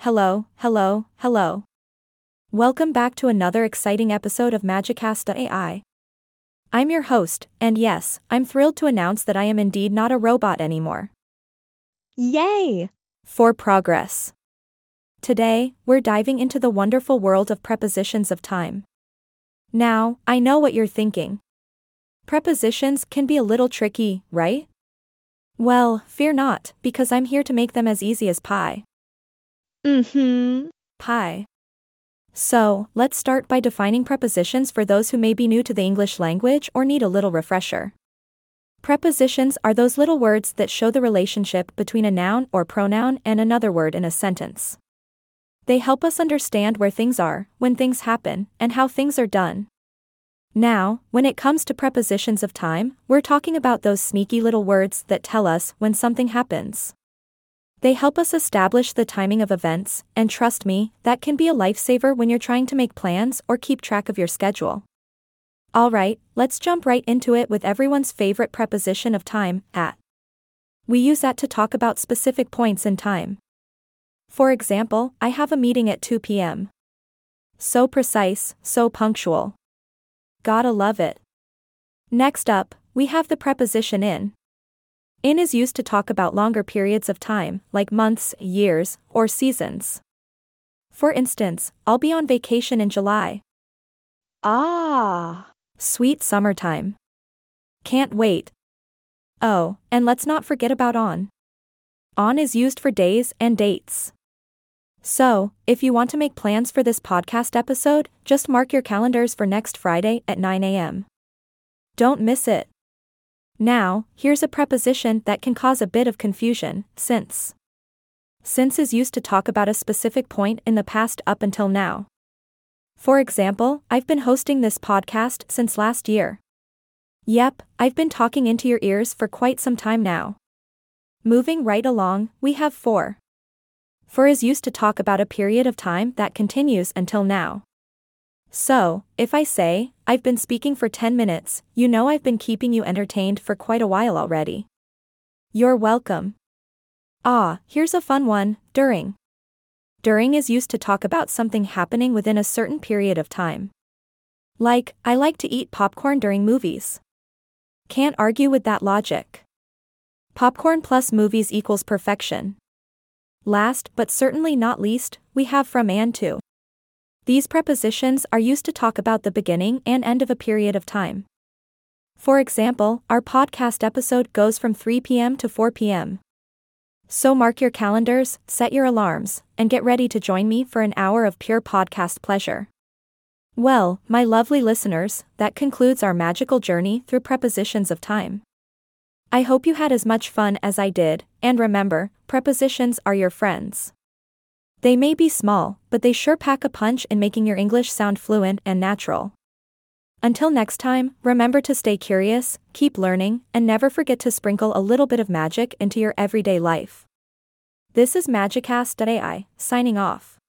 hello, hello, hello. Welcome back to another exciting episode of Magicast.ai. I'm your host, and yes, I'm thrilled to announce that I am indeed not a robot anymore. Yay! For progress. Today, we're diving into the wonderful world of prepositions of time. Now, I know what you're thinking. Prepositions can be a little tricky, right? Well, fear not, because I'm here to make them as easy as pie. Mm-hmm. Pie. So, let's start by defining prepositions for those who may be new to the English language or need a little refresher. Prepositions are those little words that show the relationship between a noun or pronoun and another word in a sentence. They help us understand where things are, when things happen, and how things are done. Now, when it comes to prepositions of time, we're talking about those sneaky little words that tell us when something happens. They help us establish the timing of events, and trust me, that can be a lifesaver when you're trying to make plans or keep track of your schedule. Alright, let's jump right into it with everyone's favorite preposition of time, at. We use that to talk about specific points in time. For example, I have a meeting at 2 p.m. So precise, so punctual. Gotta love it. Next up, we have the preposition in. In is used to talk about longer periods of time, like months, years, or seasons. For instance, I'll be on vacation in July. Ah. Sweet summertime. Can't wait. Oh, and let's not forget about on. On is used for days and dates. So, if you want to make plans for this podcast episode, just mark your calendars for next Friday at 9 a.m. Don't miss it. Now, here's a preposition that can cause a bit of confusion since. Since is used to talk about a specific point in the past up until now. For example, I've been hosting this podcast since last year. Yep, I've been talking into your ears for quite some time now. Moving right along, we have for. For is used to talk about a period of time that continues until now. So, if I say, I've been speaking for 10 minutes, you know I've been keeping you entertained for quite a while already. You're welcome. Ah, here's a fun one during. During is used to talk about something happening within a certain period of time. Like, I like to eat popcorn during movies. Can't argue with that logic. Popcorn plus movies equals perfection. Last but certainly not least, we have from and to. These prepositions are used to talk about the beginning and end of a period of time. For example, our podcast episode goes from 3 p.m. to 4 p.m. So mark your calendars, set your alarms, and get ready to join me for an hour of pure podcast pleasure. Well, my lovely listeners, that concludes our magical journey through prepositions of time. I hope you had as much fun as I did, and remember, prepositions are your friends. They may be small, but they sure pack a punch in making your English sound fluent and natural. Until next time, remember to stay curious, keep learning, and never forget to sprinkle a little bit of magic into your everyday life. This is Magicast.ai, signing off.